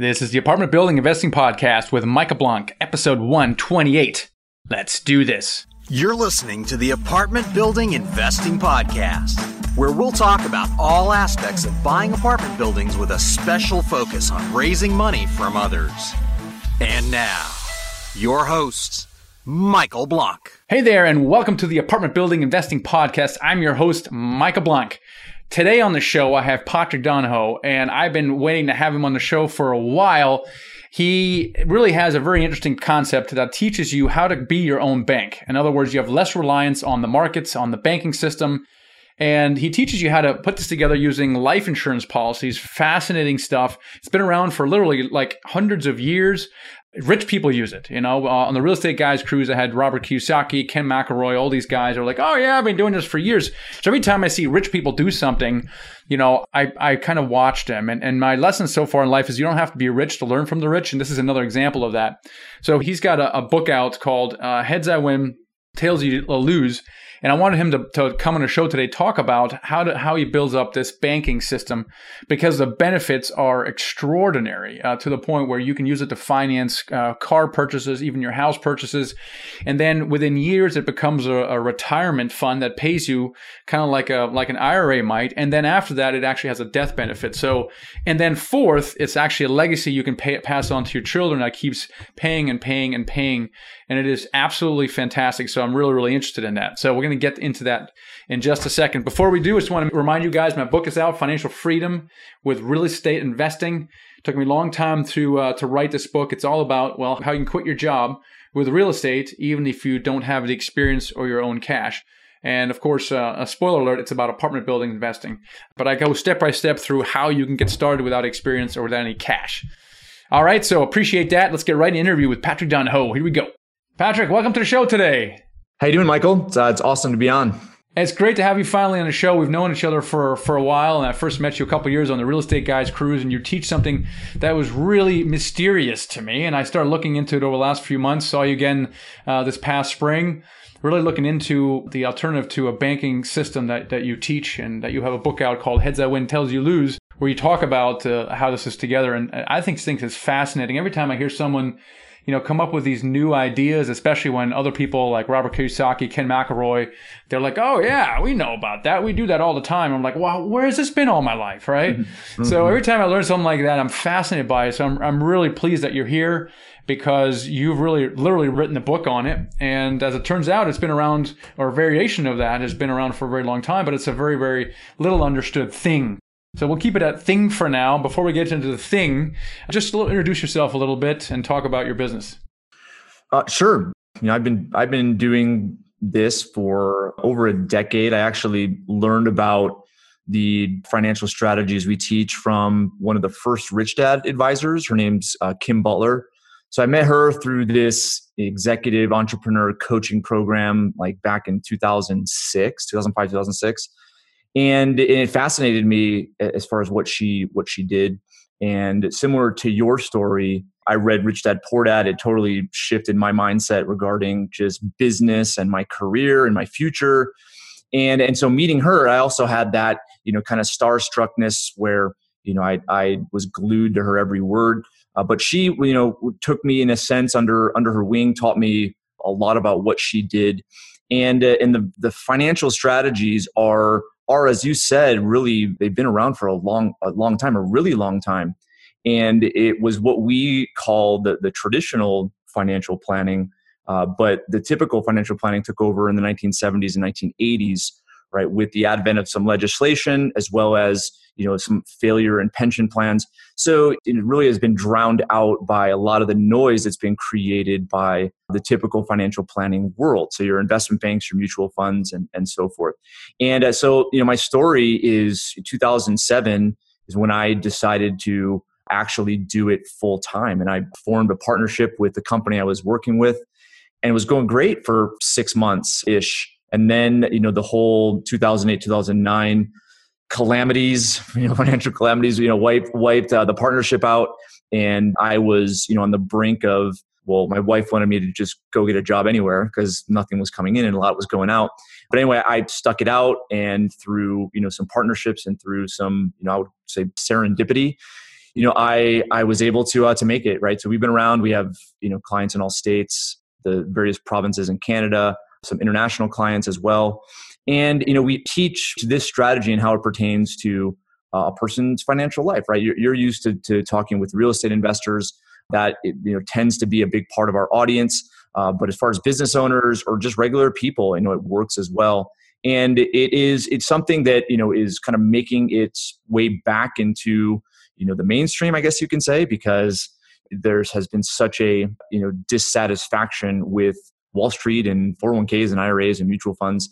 This is the Apartment Building Investing Podcast with Michael Blank, episode 128. Let's do this. You're listening to the Apartment Building Investing Podcast, where we'll talk about all aspects of buying apartment buildings with a special focus on raising money from others. And now, your hosts, Michael Blank. Hey there, and welcome to the Apartment Building Investing Podcast. I'm your host, Michael Blank. Today on the show, I have Patrick Donohoe, and I've been waiting to have him on the show for a while. He really has a very interesting concept that teaches you how to be your own bank. In other words, you have less reliance on the markets, on the banking system. And he teaches you how to put this together using life insurance policies. Fascinating stuff. It's been around for literally like hundreds of years rich people use it. You know, uh, on the real estate guys cruise, I had Robert Kiyosaki, Ken McElroy, all these guys are like, oh yeah, I've been doing this for years. So every time I see rich people do something, you know, I, I kind of watch them. And, and my lesson so far in life is you don't have to be rich to learn from the rich. And this is another example of that. So he's got a, a book out called uh, Heads I Win, Tails You Lose. And I wanted him to, to come on a show today, talk about how to, how he builds up this banking system because the benefits are extraordinary uh, to the point where you can use it to finance uh, car purchases, even your house purchases. And then within years, it becomes a, a retirement fund that pays you kind of like a, like an IRA might. And then after that, it actually has a death benefit. So, and then fourth, it's actually a legacy you can pay, pass on to your children that keeps paying and paying and paying. And it is absolutely fantastic. So I'm really, really interested in that. So we're going going to get into that in just a second. Before we do, I just want to remind you guys my book is out, Financial Freedom with Real Estate Investing. It took me a long time to uh, to write this book. It's all about well how you can quit your job with real estate even if you don't have the experience or your own cash. And of course, uh, a spoiler alert, it's about apartment building investing. But I go step by step through how you can get started without experience or without any cash. All right, so appreciate that. Let's get right in the interview with Patrick Donohoe. Here we go. Patrick, welcome to the show today. How you doing, Michael? It's, uh, it's awesome to be on. It's great to have you finally on the show. We've known each other for, for a while, and I first met you a couple years on the Real Estate Guys cruise, and you teach something that was really mysterious to me. And I started looking into it over the last few months. Saw you again uh, this past spring. Really looking into the alternative to a banking system that, that you teach, and that you have a book out called Heads I Win, Tails You Lose, where you talk about uh, how this is together. And I think things is fascinating. Every time I hear someone you know, come up with these new ideas, especially when other people like Robert Kiyosaki, Ken McElroy, they're like, oh yeah, we know about that. We do that all the time. I'm like, well, where has this been all my life, right? Mm-hmm. So every time I learn something like that, I'm fascinated by it. So I'm, I'm really pleased that you're here because you've really literally written the book on it. And as it turns out, it's been around, or a variation of that has been around for a very long time, but it's a very, very little understood thing so we'll keep it at thing for now. Before we get into the thing, just introduce yourself a little bit and talk about your business. Uh, sure. You know, I've been I've been doing this for over a decade. I actually learned about the financial strategies we teach from one of the first Rich Dad advisors. Her name's uh, Kim Butler. So I met her through this executive entrepreneur coaching program, like back in 2006, 2005, 2006 and it fascinated me as far as what she what she did. And similar to your story i read rich dad poor dad. It totally shifted my mindset regarding just business and my career and my future. And and so meeting her i also had that you know kind of starstruckness where you know i i was glued to her every word. Uh, but she you know took me in a sense under under her wing taught me a lot about what she did. And uh, and the the financial strategies are are, as you said, really they've been around for a long, a long time, a really long time, and it was what we call the, the traditional financial planning. Uh, but the typical financial planning took over in the 1970s and 1980s, right, with the advent of some legislation as well as you know some failure in pension plans. So it really has been drowned out by a lot of the noise that's been created by the typical financial planning world. So your investment banks your mutual funds and, and so forth. And uh, so you know my story is 2007 is when i decided to actually do it full time and i formed a partnership with the company i was working with and it was going great for six months ish and then you know the whole 2008 2009 calamities, you know, financial calamities, you know, wiped wiped uh, the partnership out, and I was, you know, on the brink of. Well, my wife wanted me to just go get a job anywhere because nothing was coming in and a lot was going out. But anyway, I stuck it out, and through you know some partnerships and through some you know I would say serendipity, you know, I I was able to uh, to make it right. So we've been around. We have you know clients in all states, the various provinces in Canada, some international clients as well, and you know we teach this strategy and how it pertains to uh, a person's financial life. Right, you're, you're used to, to talking with real estate investors. That it, you know tends to be a big part of our audience. Uh, but as far as business owners or just regular people, you know it works as well and it is it's something that you know is kind of making its way back into you know the mainstream i guess you can say because there has been such a you know dissatisfaction with wall street and 401ks and iras and mutual funds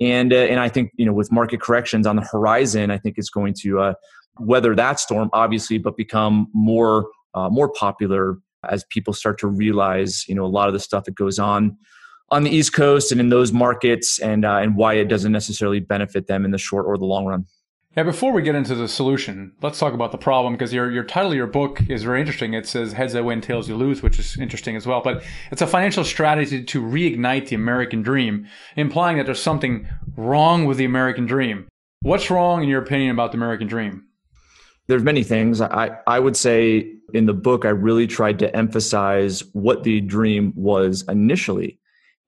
and uh, and i think you know with market corrections on the horizon i think it's going to uh, weather that storm obviously but become more uh, more popular as people start to realize you know a lot of the stuff that goes on on the East Coast and in those markets, and uh, and why it doesn't necessarily benefit them in the short or the long run. Yeah, before we get into the solution, let's talk about the problem because your your title of your book is very interesting. It says "Heads I win, tails you lose," which is interesting as well. But it's a financial strategy to reignite the American dream, implying that there's something wrong with the American dream. What's wrong, in your opinion, about the American dream? There's many things. I, I would say in the book, I really tried to emphasize what the dream was initially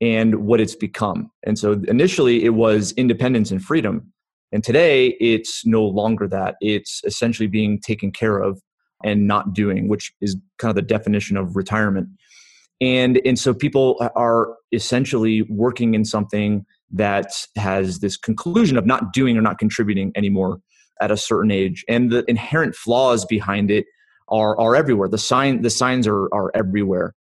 and what it's become. And so initially it was independence and freedom. And today it's no longer that. It's essentially being taken care of and not doing, which is kind of the definition of retirement. And, and so people are essentially working in something that has this conclusion of not doing or not contributing anymore at a certain age. And the inherent flaws behind it are, are everywhere. The sign the signs are, are everywhere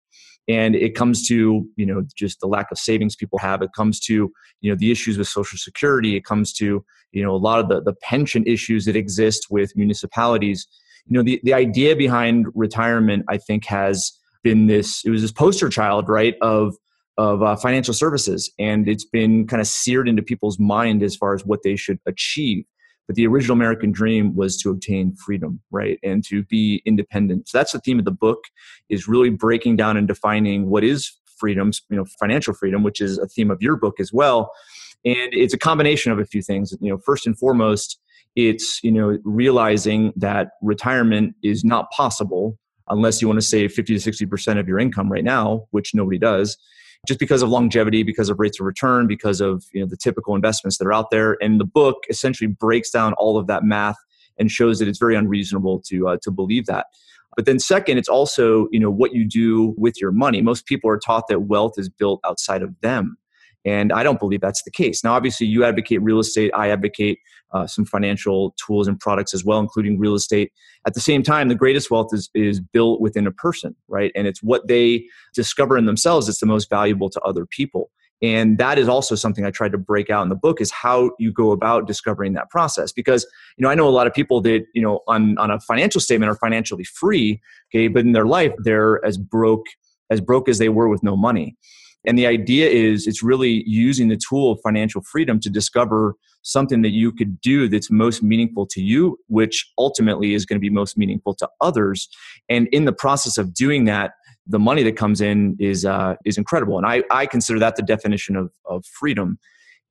and it comes to you know just the lack of savings people have. It comes to you know the issues with social security. It comes to you know a lot of the, the pension issues that exist with municipalities. You know the, the idea behind retirement i think has been this it was this poster child right of of uh, financial services. And it's been kind of seared into people's mind as far as what they should achieve but the original American dream was to obtain freedom, right? And to be independent. So that's the theme of the book is really breaking down and defining what is freedom, you know, financial freedom, which is a theme of your book as well. And it's a combination of a few things. You know, first and foremost, it's, you know, realizing that retirement is not possible unless you want to save 50 to 60% of your income right now, which nobody does just because of longevity, because of rates of return, because of you know the typical investments that are out there. And the book essentially breaks down all of that math and shows that it's very unreasonable to uh, to believe that. But then second, it's also you know what you do with your money. Most people are taught that wealth is built outside of them. And I don't believe that's the case. Now, obviously, you advocate real estate. I advocate uh, some financial tools and products as well, including real estate. At the same time, the greatest wealth is, is built within a person, right? And it's what they discover in themselves that's the most valuable to other people. And that is also something I tried to break out in the book is how you go about discovering that process. Because, you know, I know a lot of people that, you know, on, on a financial statement are financially free, okay, but in their life, they're as broke, as broke as they were with no money. And the idea is it's really using the tool of financial freedom to discover something that you could do that's most meaningful to you, which ultimately is going to be most meaningful to others. And in the process of doing that, the money that comes in is uh, is incredible. And I, I consider that the definition of, of freedom.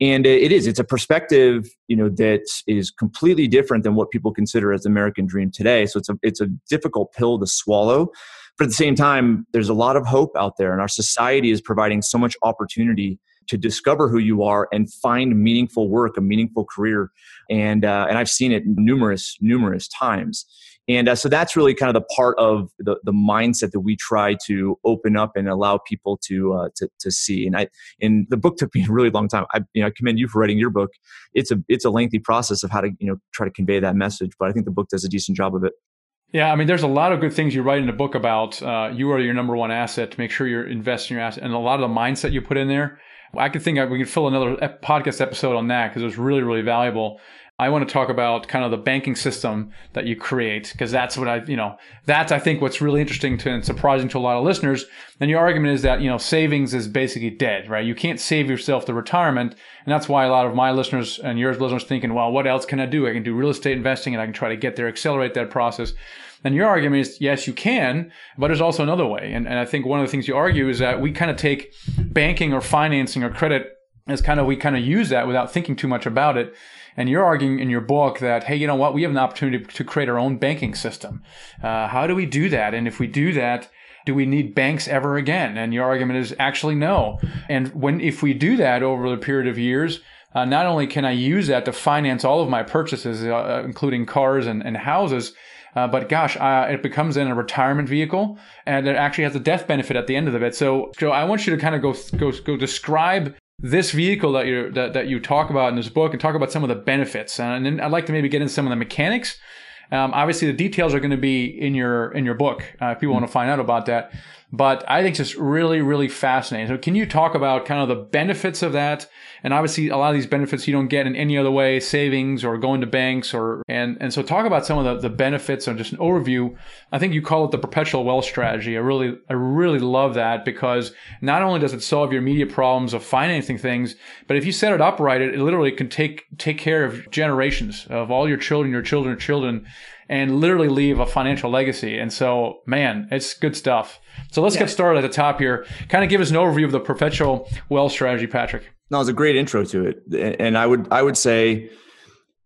And it is, it's a perspective, you know, that is completely different than what people consider as the American dream today. So it's a, it's a difficult pill to swallow. But at the same time, there's a lot of hope out there, and our society is providing so much opportunity to discover who you are and find meaningful work, a meaningful career. And uh, and I've seen it numerous numerous times. And uh, so that's really kind of the part of the, the mindset that we try to open up and allow people to, uh, to to see. And I and the book took me a really long time. I you know I commend you for writing your book. It's a it's a lengthy process of how to you know try to convey that message, but I think the book does a decent job of it. Yeah, I mean, there's a lot of good things you write in the book about uh, you are your number one asset to make sure you're investing your asset, and a lot of the mindset you put in there. I could think we could fill another podcast episode on that because it was really, really valuable. I want to talk about kind of the banking system that you create because that's what I, you know, that's I think what's really interesting to and surprising to a lot of listeners. And your argument is that you know savings is basically dead, right? You can't save yourself the retirement, and that's why a lot of my listeners and yours listeners thinking, well, what else can I do? I can do real estate investing, and I can try to get there, accelerate that process. And your argument is yes, you can, but there's also another way. And, and I think one of the things you argue is that we kind of take banking or financing or credit as kind of we kind of use that without thinking too much about it. And you're arguing in your book that, hey, you know what? We have an opportunity to create our own banking system. Uh, how do we do that? And if we do that, do we need banks ever again? And your argument is actually no. And when if we do that over the period of years, uh, not only can I use that to finance all of my purchases, uh, including cars and, and houses, uh, but gosh, uh, it becomes then a retirement vehicle, and it actually has a death benefit at the end of it. So, Joe, I want you to kind of go go go describe this vehicle that you that, that you talk about in this book and talk about some of the benefits. And then I'd like to maybe get into some of the mechanics. Um, obviously, the details are going to be in your in your book uh, if people mm-hmm. want to find out about that. But I think it's just really, really fascinating. So, can you talk about kind of the benefits of that? And obviously, a lot of these benefits you don't get in any other way, savings or going to banks, or and and so talk about some of the, the benefits or just an overview. I think you call it the perpetual wealth strategy. I really, I really love that because not only does it solve your immediate problems of financing things, but if you set it up right, it, it literally can take take care of generations of all your children, your children, children and literally leave a financial legacy. And so, man, it's good stuff. So let's yeah. get started at the top here. Kind of give us an overview of the perpetual wealth strategy, Patrick. No, it's a great intro to it. And I would I would say,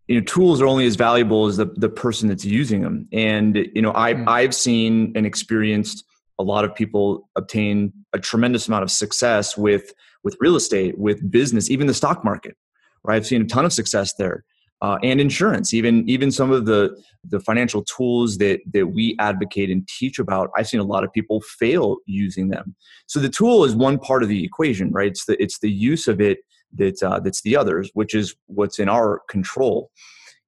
you know, tools are only as valuable as the, the person that's using them. And, you know, I mm. I've seen and experienced a lot of people obtain a tremendous amount of success with with real estate, with business, even the stock market. Right. I've seen a ton of success there uh, and insurance even even some of the the financial tools that that we advocate and teach about i've seen a lot of people fail using them. So the tool is one part of the equation right? It's the it's the use of it that uh, that's the others which is what's in our control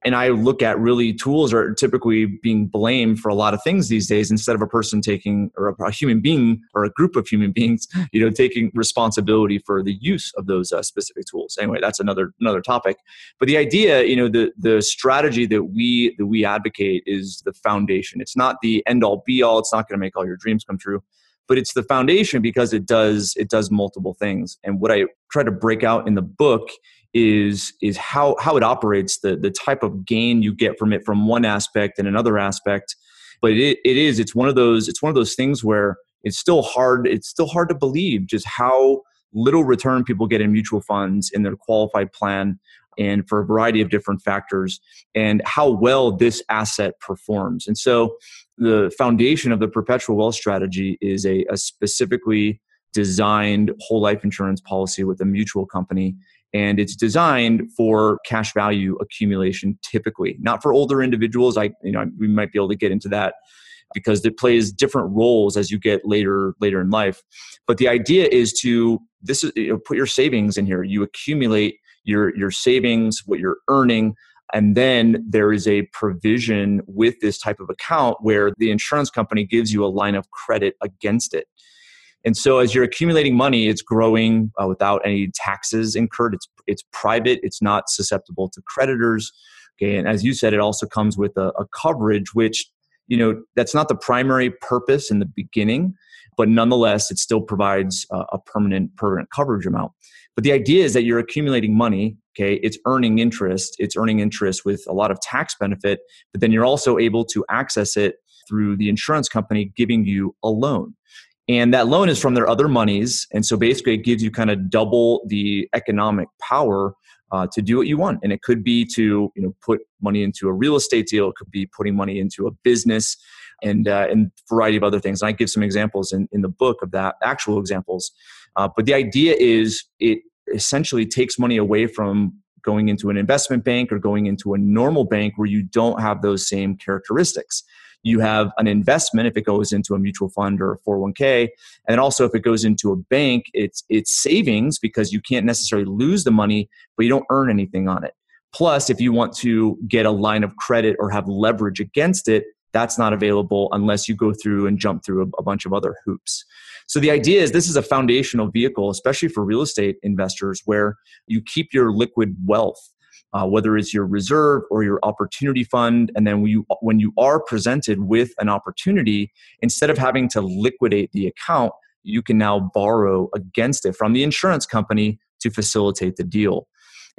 and i look at really tools are typically being blamed for a lot of things these days instead of a person taking or a, human being or a group of human beings you know taking responsibility for the use of those uh, specific tools. Anyway that's another another topic. But the idea you know the the strategy that we that we advocate is the foundation. It's not the end all be all it's not going to make all your dreams come true but it's the foundation because it does it does multiple things. And what i try to break out in the book is is how how it operates the the type of gain you get from it from one aspect and another aspect. But it, it is it's one of those it's one of those things where it's still hard it's still hard to believe just how little return people get in mutual funds in their qualified plan and for a variety of different factors and how well this asset performs. And so the foundation of the perpetual wealth strategy is a, a specifically designed whole life insurance policy with a mutual company and it's designed for cash value accumulation typically not for older individuals. I you know we might be able to get into that because it plays different roles as you get later later in life. But the idea is to this is you know, put your savings in here. You accumulate your your savings what you're earning and then there is a provision with this type of account where the insurance company gives you a line of credit against it and so as you're accumulating money, it's growing uh, without any taxes incurred. It's it's private. It's not susceptible to creditors. Okay, and as you said, it also comes with a, a coverage, which you know that's not the primary purpose in the beginning, but nonetheless, it still provides a, a permanent permanent coverage amount. But the idea is that you're accumulating money. Okay, it's earning interest. It's earning interest with a lot of tax benefit, but then you're also able to access it through the insurance company giving you a loan and that loan is from their other monies. And so basically it gives you kind of double the economic power uh, to do what you want. And it could be to you know put money into a real estate deal. It could be putting money into a business and uh, and variety of other things. And i give some examples in, in the book of that actual examples. Uh, but the idea is it essentially takes money away from going into an investment bank or going into a normal bank where you don't have those same characteristics you have an investment if it goes into a mutual fund or a 401k and also if it goes into a bank it's it's savings because you can't necessarily lose the money but you don't earn anything on it. Plus if you want to get a line of credit or have leverage against it that's not available unless you go through and jump through a, a bunch of other hoops. So the idea is this is a foundational vehicle especially for real estate investors where you keep your liquid wealth uh, whether it's your reserve or your opportunity fund. And then when you, when you are presented with an opportunity, instead of having to liquidate the account, you can now borrow against it from the insurance company to facilitate the deal.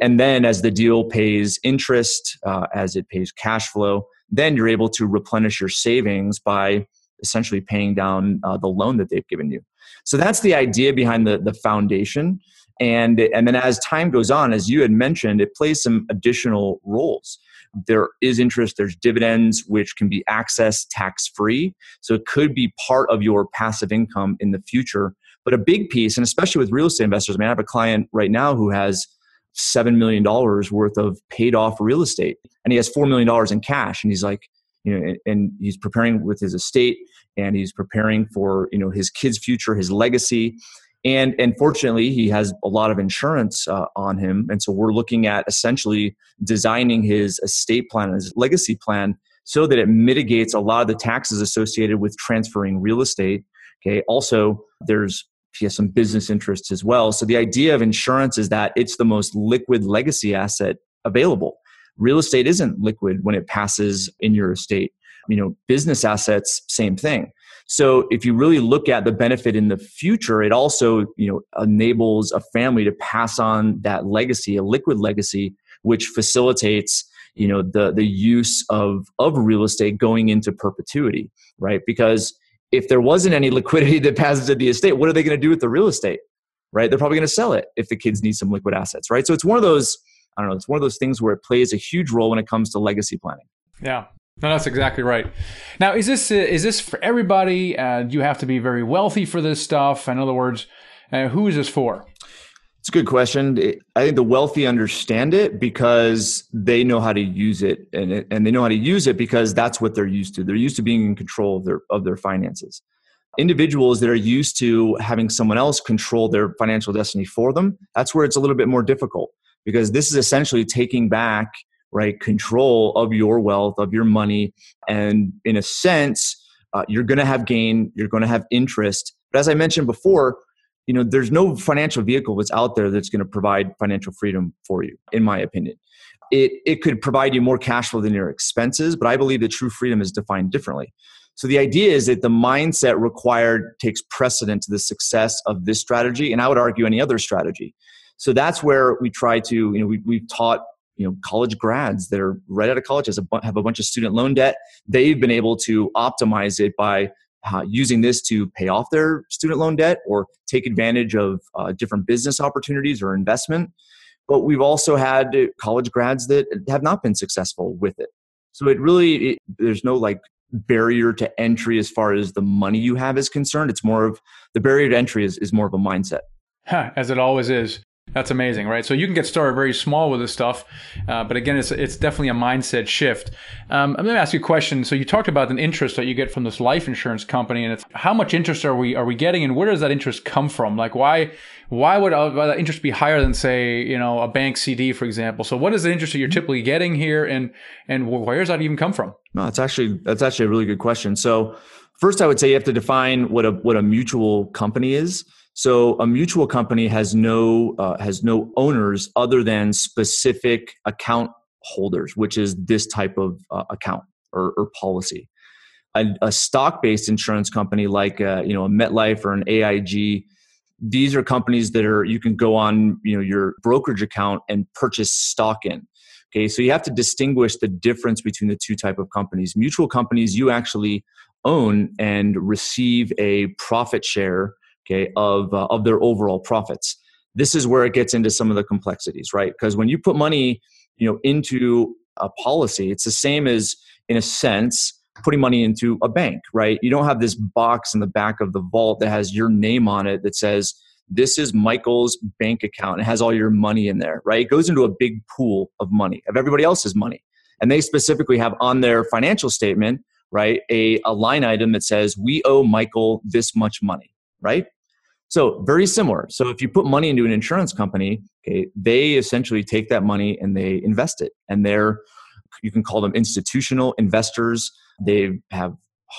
And then as the deal pays interest, uh, as it pays cash flow, then you're able to replenish your savings by essentially paying down uh, the loan that they've given you. So that's the idea behind the, the foundation. And, and then as time goes on, as you had mentioned, it plays some additional roles. There is interest, there's dividends, which can be accessed tax free. So it could be part of your passive income in the future. But a big piece, and especially with real estate investors, I mean, I have a client right now who has $7 million worth of paid off real estate and he has $4 million in cash. And he's like, you know, and, and he's preparing with his estate and he's preparing for, you know, his kid's future, his legacy and and fortunately he has a lot of insurance uh, on him. And so we're looking at essentially designing his estate plan his legacy plan so that it mitigates a lot of the taxes associated with transferring real estate. Okay also there's he has some business interests as well. So the idea of insurance is that it's the most liquid legacy asset available. Real estate isn't liquid when it passes in your estate. You know business assets same thing so if you really look at the benefit in the future, it also you know enables a family to pass on that legacy, a liquid legacy, which facilitates you know the the use of of real estate going into perpetuity, right? Because if there wasn't any liquidity that passes to the estate, what are they going to do with the real estate? Right? They're probably going to sell it if the kids need some liquid assets, right? So it's one of those I don't know, it's one of those things where it plays a huge role when it comes to legacy planning. Yeah, no, that's exactly right. Now, is this uh, is this for everybody? Uh, you have to be very wealthy for this stuff. In other words, uh, who is this for? It's a good question. I think the wealthy understand it because they know how to use it, and it, and they know how to use it because that's what they're used to. They're used to being in control of their of their finances. Individuals that are used to having someone else control their financial destiny for them, that's where it's a little bit more difficult because this is essentially taking back right control of your wealth of your money and in a sense uh, you're going to have gain you're going to have interest. But as i mentioned before you know there's no financial vehicle that's out there that's going to provide financial freedom for you in my opinion. It it could provide you more cash flow than your expenses but i believe that true freedom is defined differently. So the idea is that the mindset required takes precedent to the success of this strategy and i would argue any other strategy. So that's where we try to you know we, we've taught you know college grads that are right out of college a, have a bunch of student loan debt. They've been able to optimize it by uh, using this to pay off their student loan debt or take advantage of uh, different business opportunities or investment. But we've also had college grads that have not been successful with it. So it really it, there's no like barrier to entry as far as the money you have is concerned. It's more of the barrier to entry is, is more of a mindset. As it always is that's amazing, right? So you can get started very small with this stuff, uh, but again, it's it's definitely a mindset shift. Um, I'm going to ask you a question. So you talked about an interest that you get from this life insurance company, and it's how much interest are we are we getting, and where does that interest come from? Like why why would uh, that interest be higher than say you know a bank CD, for example? So what is the interest that you're typically getting here, and and where does that even come from? No, that's actually that's actually a really good question. So first, I would say you have to define what a what a mutual company is. So a mutual company has no uh, has no owners other than specific account holders, which is this type of uh, account or, or, policy. A, a stock-based insurance company like uh, you know a MetLife or an AIG, these are companies that are you can go on you know your brokerage account and purchase stock in. Okay, so you have to distinguish the difference between the two type of companies. Mutual companies you actually own and receive a profit share okay, of, uh, of their overall profits. This is where it gets into some of the complexities, right? Because when you put money, you know, into a policy, it's the same as, in a sense, putting money into a bank, right? You don't have this box in the back of the vault that has your name on it that says, this is Michael's bank account. It has all your money in there, right? It goes into a big pool of money, of everybody else's money. And they specifically have on their financial statement, right, a, a line item that says, we owe Michael this much money, right? So very similar. So if you put money into an insurance company, okay, they essentially take that money and they invest it. And they're you can call them institutional investors. They have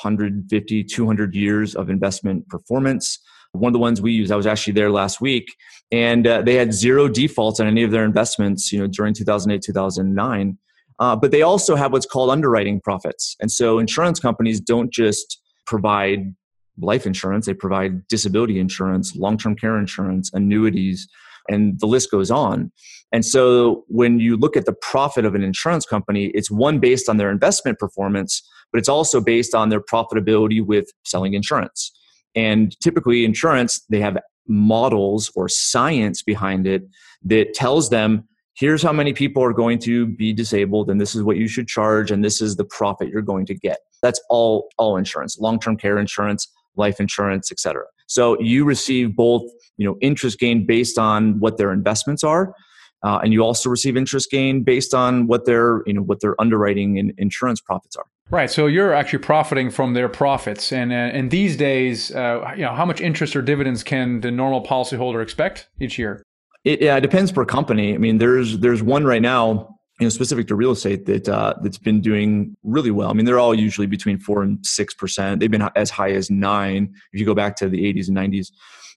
150, 200 years of investment performance. One of the ones we use, I was actually there last week, and uh, they had zero defaults on any of their investments, you know, during 2008, 2009. Uh, but they also have what's called underwriting profits. And so insurance companies don't just provide life insurance, they provide disability insurance, long term care insurance, annuities, and the list goes on. And so when you look at the profit of an insurance company, it's one based on their investment performance, but it's also based on their profitability with selling insurance. And typically, insurance, they have models or science behind it that tells them here's how many people are going to be disabled and this is what you should charge and this is the profit you're going to get that's all all insurance long-term care insurance life insurance etc so you receive both you know interest gain based on what their investments are uh, and you also receive interest gain based on what their you know what their underwriting and insurance profits are Right. So you're actually profiting from their profits, and uh, and these days, uh, you know, how much interest or dividends can the normal policyholder expect each year? It, yeah, it depends per company. I mean, there's there's one right now, you know, specific to real estate that uh, that's been doing really well. I mean, they're all usually between four and six percent. They've been as high as nine if you go back to the 80s and 90s.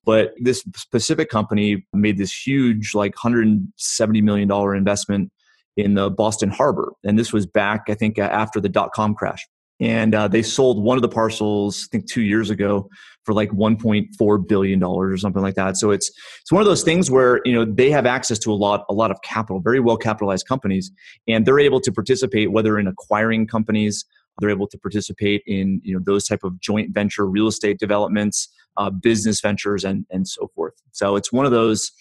But this specific company made this huge, like 170 million dollar investment in the Boston Harbor, and this was back, I think, after the dot com crash and uh, they sold one of the parcels i think two years ago for like 1.4 billion dollars or something like that so it's it's one of those things where you know they have access to a lot a lot of capital very well capitalized companies and they're able to participate whether in acquiring companies they're able to participate in you know those type of joint venture real estate developments uh, business ventures and and so forth so it's one of those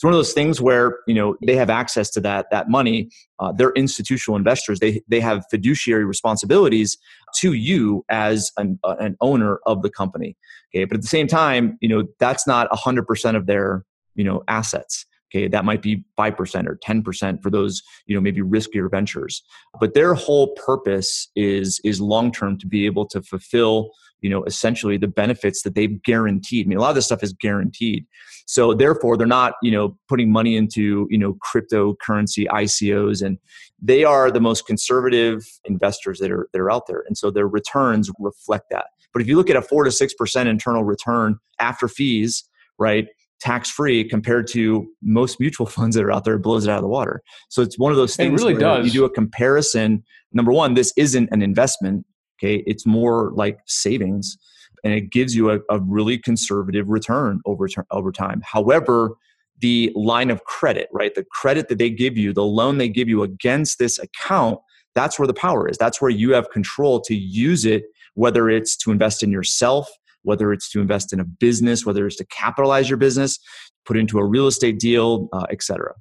it's one of those things where you know they have access to that that money. Uh, they're institutional investors. They they have fiduciary responsibilities to you as an, uh, an owner of the company. Okay, but at the same time, you know that's not hundred percent of their you know assets. Okay, that might be five percent or ten percent for those you know maybe riskier ventures. But their whole purpose is is long term to be able to fulfill you know essentially the benefits that they've guaranteed. I mean, a lot of this stuff is guaranteed. So therefore, they're not you know putting money into you know cryptocurrency ICOs, and they are the most conservative investors that are that are out there, and so their returns reflect that. But if you look at a four to six percent internal return after fees, right? tax free compared to most mutual funds that are out there it blows it out of the water so it's one of those things it really does you do a comparison number one this isn't an investment okay it's more like savings and it gives you a, a really conservative return over, over time. However, the line of credit, right? The credit that they give you, the loan they give you against this account, that's where the power is. That's where you have control to use it, whether it's to invest in yourself, whether it's to invest in a business, whether it's to capitalize your business, put into a real estate deal, uh, etc.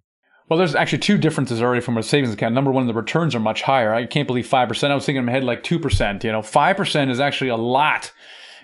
Well, there's actually two differences already from a savings account. Number one, the returns are much higher. I can't believe 5%. I was thinking in my head like 2%. You know, 5% is actually a lot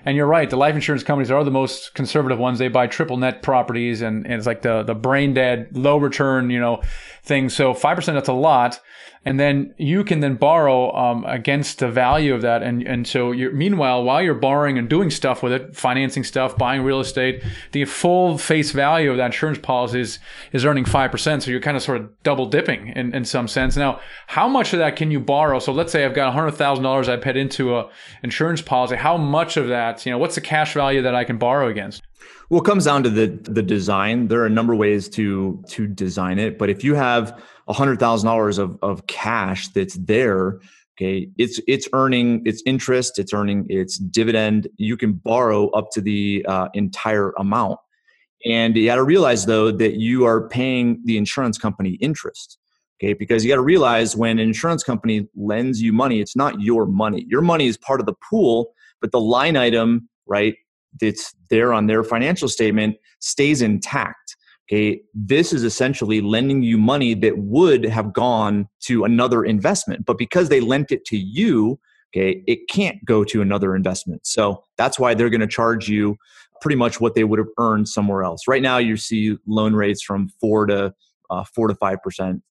and you're right. The life insurance companies are the most conservative ones. They buy triple net properties and, and it's like the, the brain dead, low return, you know, thing. So 5%, that's a lot. And then you can then borrow um, against the value of that. And and so you're meanwhile while you're borrowing and doing stuff with it financing stuff buying real estate the full face value of that insurance policy is, is earning 5% so you're kind of sort of double dipping in, in some sense. Now how much of that can you borrow? So let's say i've got $100000 I put into a insurance policy. How much of that you know what's the cash value that i can borrow against well, it comes down to the the design. There are a number of ways to to design it, but if you have a hundred thousand dollars of of cash that's there, okay, it's it's earning its interest, it's earning its dividend. You can borrow up to the uh, entire amount, and you got to realize though that you are paying the insurance company interest. Okay, because you got to realize when an insurance company lends you money, it's not your money. Your money is part of the pool, but the line item, right, that's there on their financial statement stays intact. Okay, this is essentially lending you money that would have gone to another investment, but because they lent it to you, okay, it can't go to another investment. So that's why they're going to charge you pretty much what they would have earned somewhere else. Right now, you see loan rates from four to uh, four to five percent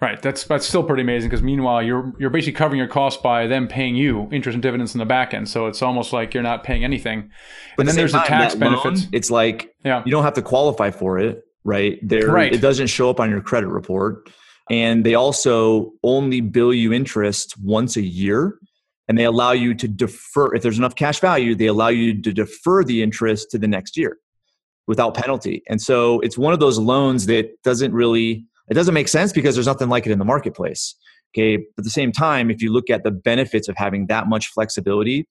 Right. That's that's still pretty amazing because meanwhile you're you're basically covering your costs by them paying you interest and dividends in the back end. So it's almost like you're not paying anything. But and then there's time, the tax benefits. Loan, it's like yeah. you don't have to qualify for it, right? There right. it doesn't show up on your credit report. And they also only bill you interest once a year. And they allow you to defer if there's enough cash value, they allow you to defer the interest to the next year without penalty. And so it's one of those loans that doesn't really it doesn't make sense because there's nothing like it in the marketplace. Okay. But at the same time, if you look at the benefits of having that much flexibility,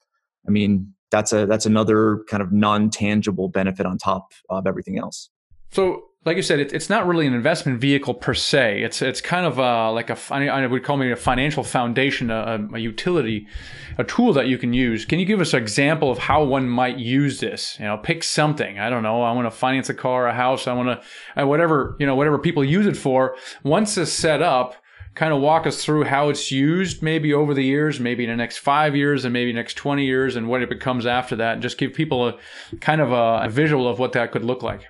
I mean, that's a that's another kind of non-tangible benefit on top of everything else. So like you said, it, it's not really an investment vehicle per se. It's it's kind of a, like a I would call maybe a financial foundation, a, a, utility, a tool that you can use. Can you give us an example of how one might use this? You know, pick something. I don't know. I want to finance a car, a house. I want to uh, whatever you know, whatever people use it for. Once it's set up, kind of walk us through how it's used, maybe over the years, maybe in the next five years, and maybe next twenty years, and what it becomes after that. And just give people a kind of a, a visual of what that could look like.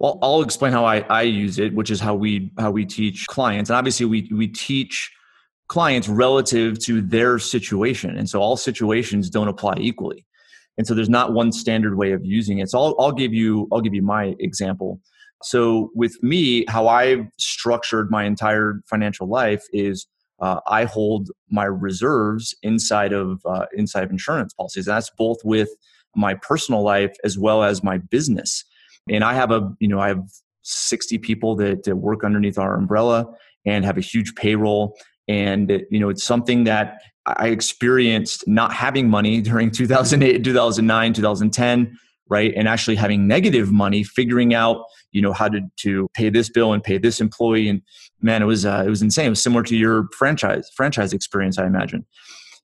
Well, I'll explain how I, I use it, which is how we how we teach clients. And obviously we we teach clients relative to their situation. And so all situations don't apply equally. And so there's not one standard way of using it. So I'll, I'll give you I'll give you my example. So with me, how I've structured my entire financial life is uh, I hold my reserves inside of uh, inside of insurance policies. That's both with my personal life as well as my business and i have a you know i have 60 people that, that work underneath our umbrella and have a huge payroll. And you know it's something that i experienced not having money during 2008 2009 2010 right? And actually having negative money figuring out you know how to to pay this bill and pay this employee. And man it was uh, it was insane. It was similar to your franchise franchise experience i imagine.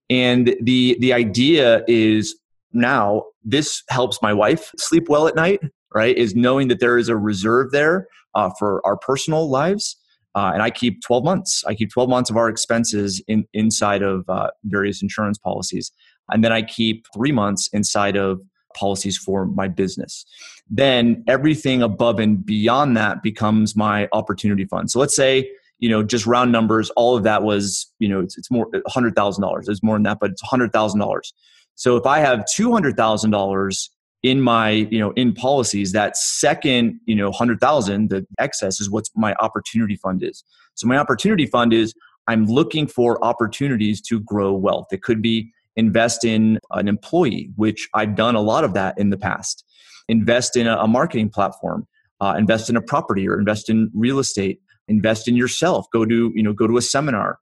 And the the idea is now this helps my wife sleep well at night right? Is knowing that there is a reserve there uh, for our personal lives. Uh, and I keep 12 months. I keep 12 months of our expenses in, inside of uh, various insurance policies. And then I keep three months inside of policies for my business. Then everything above and beyond that becomes my opportunity fund. So let's say, you know, just round numbers, all of that was, you know, it's, it's more $100,000. It's more than that, but it's $100,000. So if I have $200,000 in my you know in policies that second you know 100000 the excess is what my opportunity fund is. So my opportunity fund is i'm looking for opportunities to grow wealth. It could be invest in an employee which i've done a lot of that in the past. Invest in a, marketing platform uh, invest in a property or invest in real estate invest in yourself go to you know go to a seminar.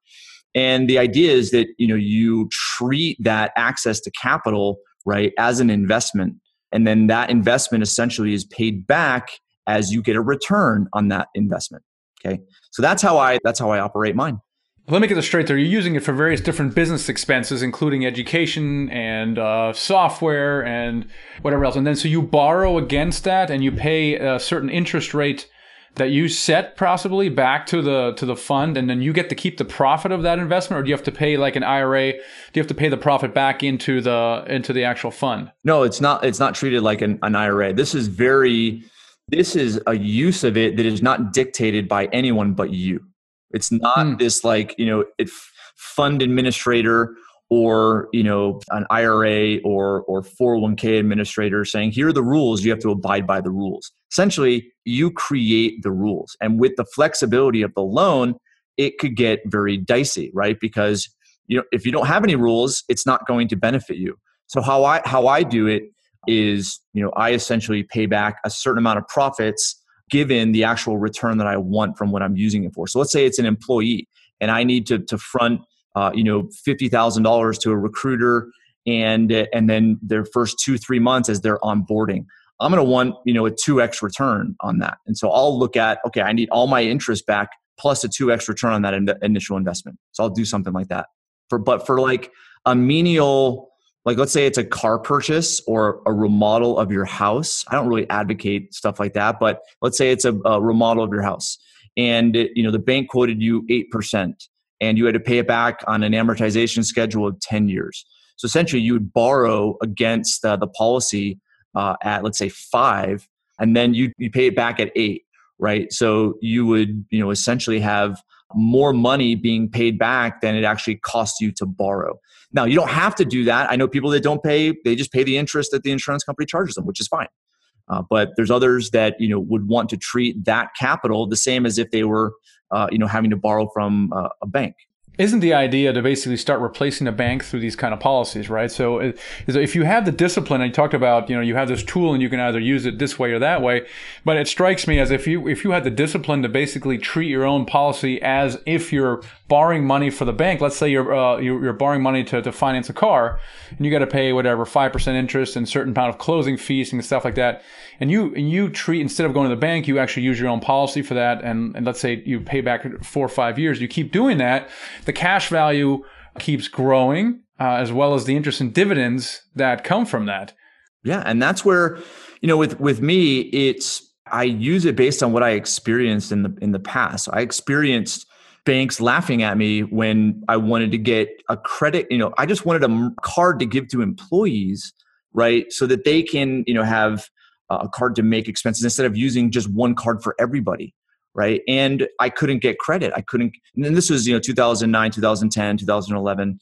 And the idea is that you know you treat that access to capital right as an investment and then that investment essentially is paid back as you get a return on that investment okay so that's how i that's how i operate mine let me get this straight there. You're using it for various different business expenses, including education and uh, software and whatever else. And then so you borrow against that and you pay a certain interest rate that you set possibly back to the to the fund and then you get to keep the profit of that investment or do you have to pay like an IRA do you have to pay the profit back into the into the actual fund? No it's not it's not treated like an, an IRA this is very this is a use of it that is not dictated by anyone but you. It's not hmm. this like you know it fund administrator or you know an IRA or or 401k administrator saying here are the rules. You have to abide by the rules. Essentially you create the rules. And with the flexibility of the loan it could get very dicey right? Because you know if you don't have any rules it's not going to benefit you. So how i how i do it is you know i essentially pay back a certain amount of profits given the actual return that i want from what i'm using it for. So let's say it's an employee and i need to to front uh, you know $50000 to a recruiter and and then their first two three months as they're onboarding. I'm going to want you know a 2x return on that. And so i'll look at okay i need all my interest back plus a 2x return on that in- initial investment. So i'll do something like that. For but for like a menial like let's say it's a car purchase or a remodel of your house i don't really advocate stuff like that but let's say it's a, a remodel of your house and it, you know the bank quoted you 8% and you had to pay it back on an amortization schedule of 10 years. So essentially, you would borrow against uh, the policy uh, at, let's say, five, and then you, you pay it back at eight, right? So you would, you know, essentially have more money being paid back than it actually costs you to borrow. Now, you don't have to do that. I know people that don't pay, they just pay the interest that the insurance company charges them, which is fine. Uh, but there's others that you know would want to treat that capital the same as if they were uh, you know having to borrow from uh, a bank isn't the idea to basically start replacing the bank through these kind of policies, right? So if you have the discipline, you talked about, you know, you have this tool and you can either use it this way or that way, but it strikes me as if you if you had the discipline to basically treat your own policy as if you're borrowing money for the bank. Let's say you're uh, you're, you're, borrowing money to, to finance a car, and you got to pay whatever five percent interest and certain amount of closing fees and stuff like that. And you and you treat instead of going to the bank, you actually use your own policy for that. And, and let's say you pay back four or five years. You keep doing that, the cash value keeps growing, uh, as well as the interest and dividends that come from that. Yeah, and that's where you know with with me, it's I use it based on what I experienced in the in the past. I experienced banks laughing at me when I wanted to get a credit. You know, I just wanted a card to give to employees, right? So that they can, you know, have a card to make expenses instead of using just one card for everybody, right? And I couldn't get credit. I couldn't. And this was, you know, 2009, 2010, 2011.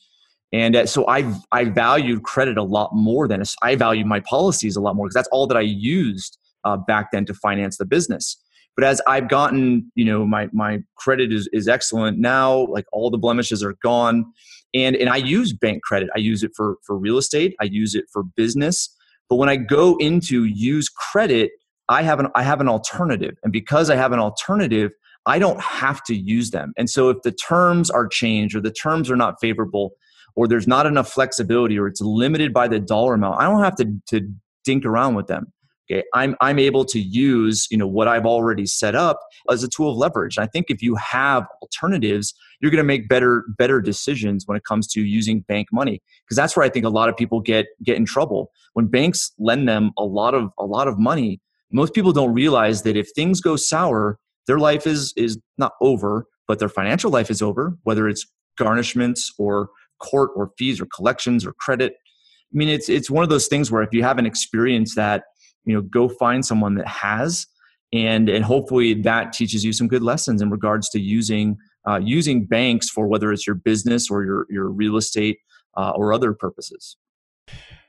And uh, so I I valued credit a lot more than I valued my policies a lot more because that's all that I used uh, back then to finance the business. But as I've gotten, you know, my my credit is is excellent now. Like all the blemishes are gone, and and I use bank credit. I use it for for real estate. I use it for business. But when I go into use credit, I have an I have an alternative, and because I have an alternative, I don't have to use them. And so if the terms are changed or the terms are not favorable, or there's not enough flexibility, or it's limited by the dollar amount, I don't have to to dink around with them. Okay, I'm I'm able to use you know what I've already set up as a tool of leverage. And I think if you have alternatives, you're going to make better better decisions when it comes to using bank money because that's where I think a lot of people get get in trouble when banks lend them a lot of a lot of money. Most people don't realize that if things go sour, their life is is not over, but their financial life is over. Whether it's garnishments or court or fees or collections or credit. I mean, it's it's one of those things where if you haven't experienced that you know go find someone that has and and hopefully that teaches you some good lessons in regards to using uh, using banks for whether it's your business or your your real estate uh, or other purposes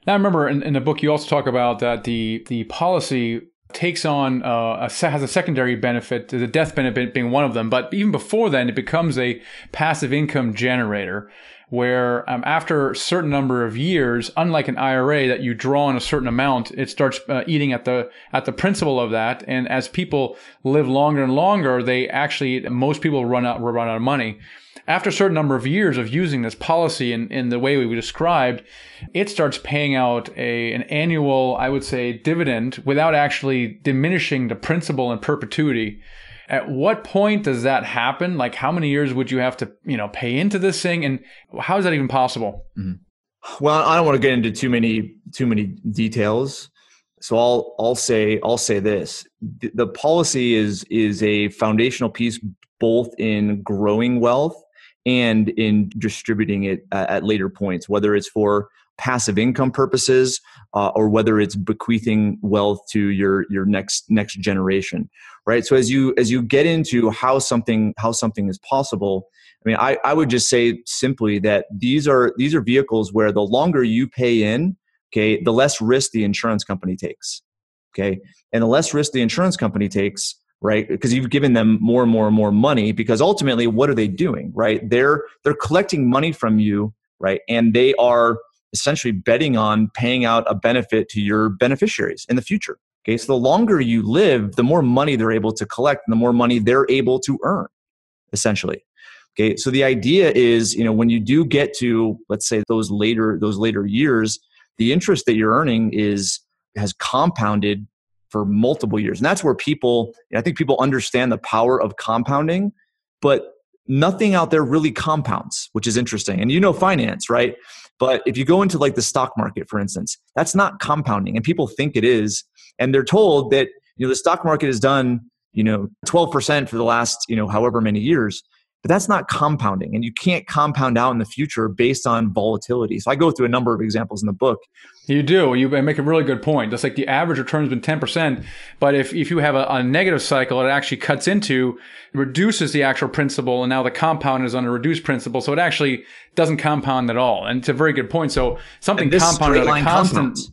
now I remember in, in, the book you also talk about that the the policy takes on uh, a, has a secondary benefit, the death benefit being one of them. But even before then, it becomes a passive income generator where um, after a certain number of years, unlike an IRA that you draw on a certain amount, it starts uh, eating at the at the principal of that. And as people live longer and longer, they actually most people run out run out of money. After a certain number of years of using this policy in, in the way we described, it starts paying out a an annual, I would say, dividend without actually diminishing the principal in perpetuity. At what point does that happen? Like, how many years would you have to, you know, pay into this thing, and how is that even possible? Mm-hmm. Well, I don't want to get into too many too many details, so I'll I'll say I'll say this: the policy is is a foundational piece both in growing wealth and in distributing it at later points, whether it's for passive income purposes uh, or whether it's bequeathing wealth to your your next next generation right? So as you as you get into how something how something is possible i mean i i would just say simply that these are these are vehicles where the longer you pay in okay the less risk the insurance company takes okay? And the less risk the insurance company takes right because you've given them more and more and more money because ultimately what are they doing right? They're they're collecting money from you right? And they are essentially betting on paying out a benefit to your beneficiaries in the future. Okay, so the longer you live, the more money they're able to collect and the more money they're able to earn, essentially. Okay, so the idea is, you know, when you do get to, let's say, those later those later years, the interest that you're earning is has compounded for multiple years, and that's where people, I think, people understand the power of compounding, but nothing out there really compounds, which is interesting. And you know finance, right? But if you go into like the stock market, for instance, that's not compounding, and people think it is, and they're told that you know the stock market has done you know 12% for the last you know however many years but that's not compounding and you can't compound out in the future based on volatility. So i go through a number of examples in the book. You do. You make a really good point. Just like the average return has been 10% but if, if you have a, a negative cycle it actually cuts into reduces the actual principal and now the compound is on a reduced principal so it actually doesn't compound at all. And it's a very good point. So something compounded at a constant compounds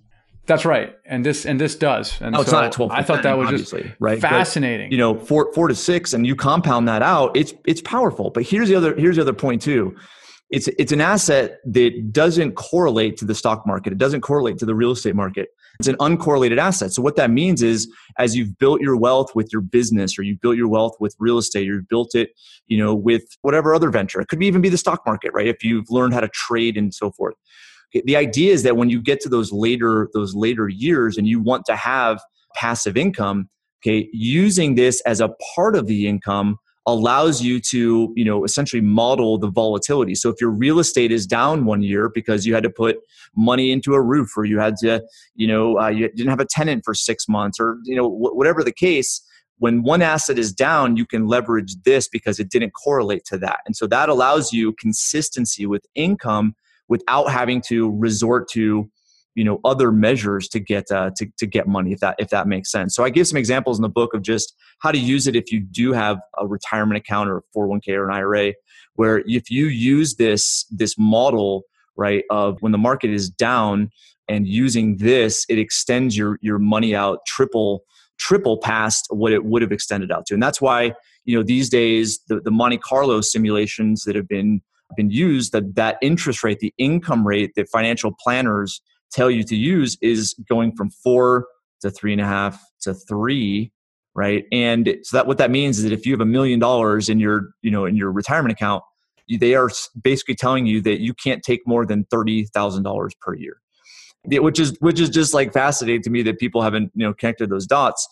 That's right, and this and this does. And oh, it's so not at twelve. I thought that was just right, fascinating. But, you know, four four to six, and you compound that out, it's it's powerful. But here's the other here's the other point too. It's it's an asset that doesn't correlate to the stock market. It doesn't correlate to the real estate market. It's an uncorrelated asset. So what that means is, as you've built your wealth with your business, or you've built your wealth with real estate, or you've built it, you know, with whatever other venture. It could even be the stock market, right? If you've learned how to trade and so forth the idea is that when you get to those later those later years and you want to have passive income okay using this as a part of the income allows you to you know essentially model the volatility. So if your real estate is down one year because you had to put money into a roof or you had to you know uh, you didn't have a tenant for six months or you know wh- whatever the case when one asset is down you can leverage this because it didn't correlate to that. And so that allows you consistency with income without having to resort to you know other measures to get uh, to, to get money if that if that makes sense. So i give some examples in the book of just how to use it if you do have a retirement account or a 401k or an ira where if you use this this model right of when the market is down and using this it extends your your money out triple triple past what it would have extended out to. And that's why you know these days the, the monte carlo simulations that have been been used that that interest rate the income rate that financial planners tell you to use is going from four to three and a half to three right? And so that what that means is that if you have a million dollars in your you know in your retirement account they are basically telling you that you can't take more than $30000 per year. Which is which is just like fascinating to me that people haven't you know connected those dots.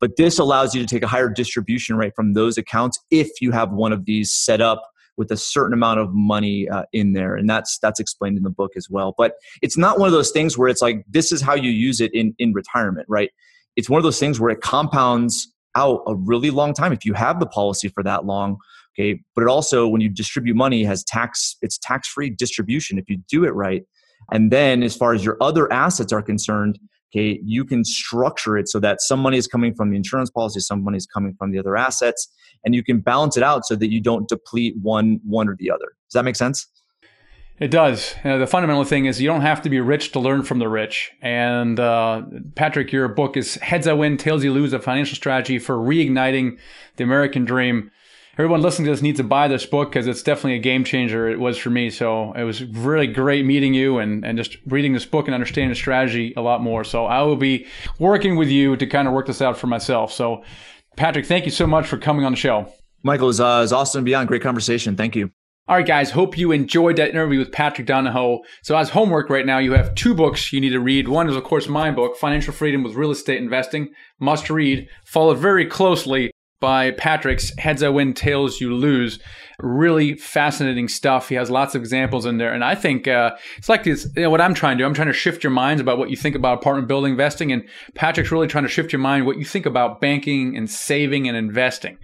But this allows you to take a higher distribution rate from those accounts if you have one of these set up with a certain amount of money uh, in there and that's that's explained in the book as well. But it's not one of those things where it's like this is how you use it in in retirement right? It's one of those things where it compounds out a really long time if you have the policy for that long okay? But it also when you distribute money has tax it's tax free distribution if you do it right. And then as far as your other assets are concerned okay you can structure it so that some money is coming from the insurance policy some money is coming from the other assets and you can balance it out so that you don't deplete one one or the other does that make sense it does. The fundamental thing is you don't have to be rich to learn from the rich. And uh, Patrick, your book is Heads I Win, Tails You Lose: A Financial Strategy for Reigniting the American Dream everyone listening to this needs to buy this book because it's definitely a game changer. It was for me. So it was really great meeting you and, and just reading this book and understanding the strategy a lot more. So I will be working with you to kind of work this out for myself. So Patrick, thank you so much for coming on the show. Michael, is uh, is awesome to be on. Great conversation. Thank you. All right, guys, hope you enjoyed that interview with Patrick Donohoe. So, as homework right now, you have two books you need to read. One is, of course, my book, Financial Freedom with Real Estate Investing, must read, followed very closely by Patrick's Heads I Win, Tails You Lose. Really fascinating stuff. He has lots of examples in there. And I think uh, it's like this, you know, what I'm trying to do. I'm trying to shift your minds about what you think about apartment building investing. And Patrick's really trying to shift your mind what you think about banking and saving and investing.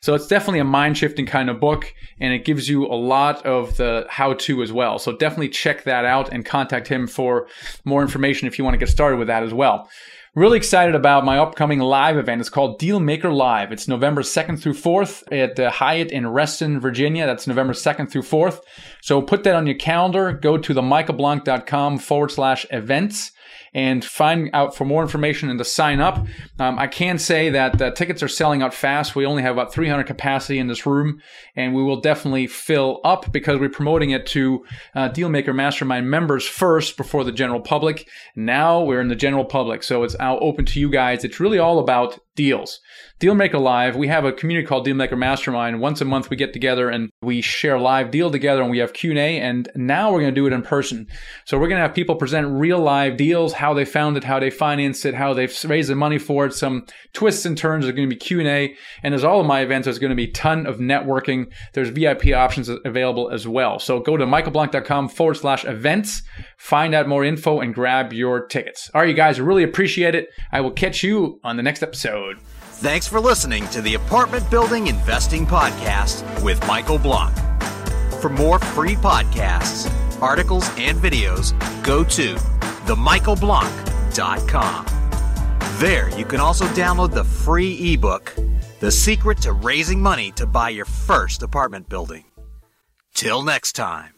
So it's definitely a mind shifting kind of book and it gives you a lot of the how to as well. So definitely check that out and contact him for more information if you want to get started with that as well. Really excited about my upcoming live event. It's called Dealmaker Live. It's November 2nd through 4th at the Hyatt in Reston, Virginia. That's November 2nd through 4th. So put that on your calendar. Go to themichaelblank.com forward slash events and find out for more information and to sign up. Um, I can say that the tickets are selling out fast. We only have about 300 capacity in this room, and we will definitely fill up because we're promoting it to uh, Dealmaker Mastermind members first before the general public. Now we're in the general public, so it's now open to you guys. It's really all about deals. Dealmaker Live, we have a community called Dealmaker Mastermind. Once a month we get together and we share live deal together and we have Q&A and now we're going to do it in person. So we're going to have people present real live deals, how they found it, how they financed it, how they've raised the money for it, some twists and turns. There's going to be Q&A and as all of my events, there's going to be a ton of networking. There's VIP options available as well. So go to michaelblank.com forward slash events, find out more info and grab your tickets. All right, you guys, really appreciate it. I will catch you on the next episode. Thanks for listening to the Apartment Building Investing Podcast with Michael Blank. For more free podcasts, articles, and videos, go to themichaelblank.com. There, you can also download the free ebook, The Secret to Raising Money to Buy Your First Apartment Building. Till next time.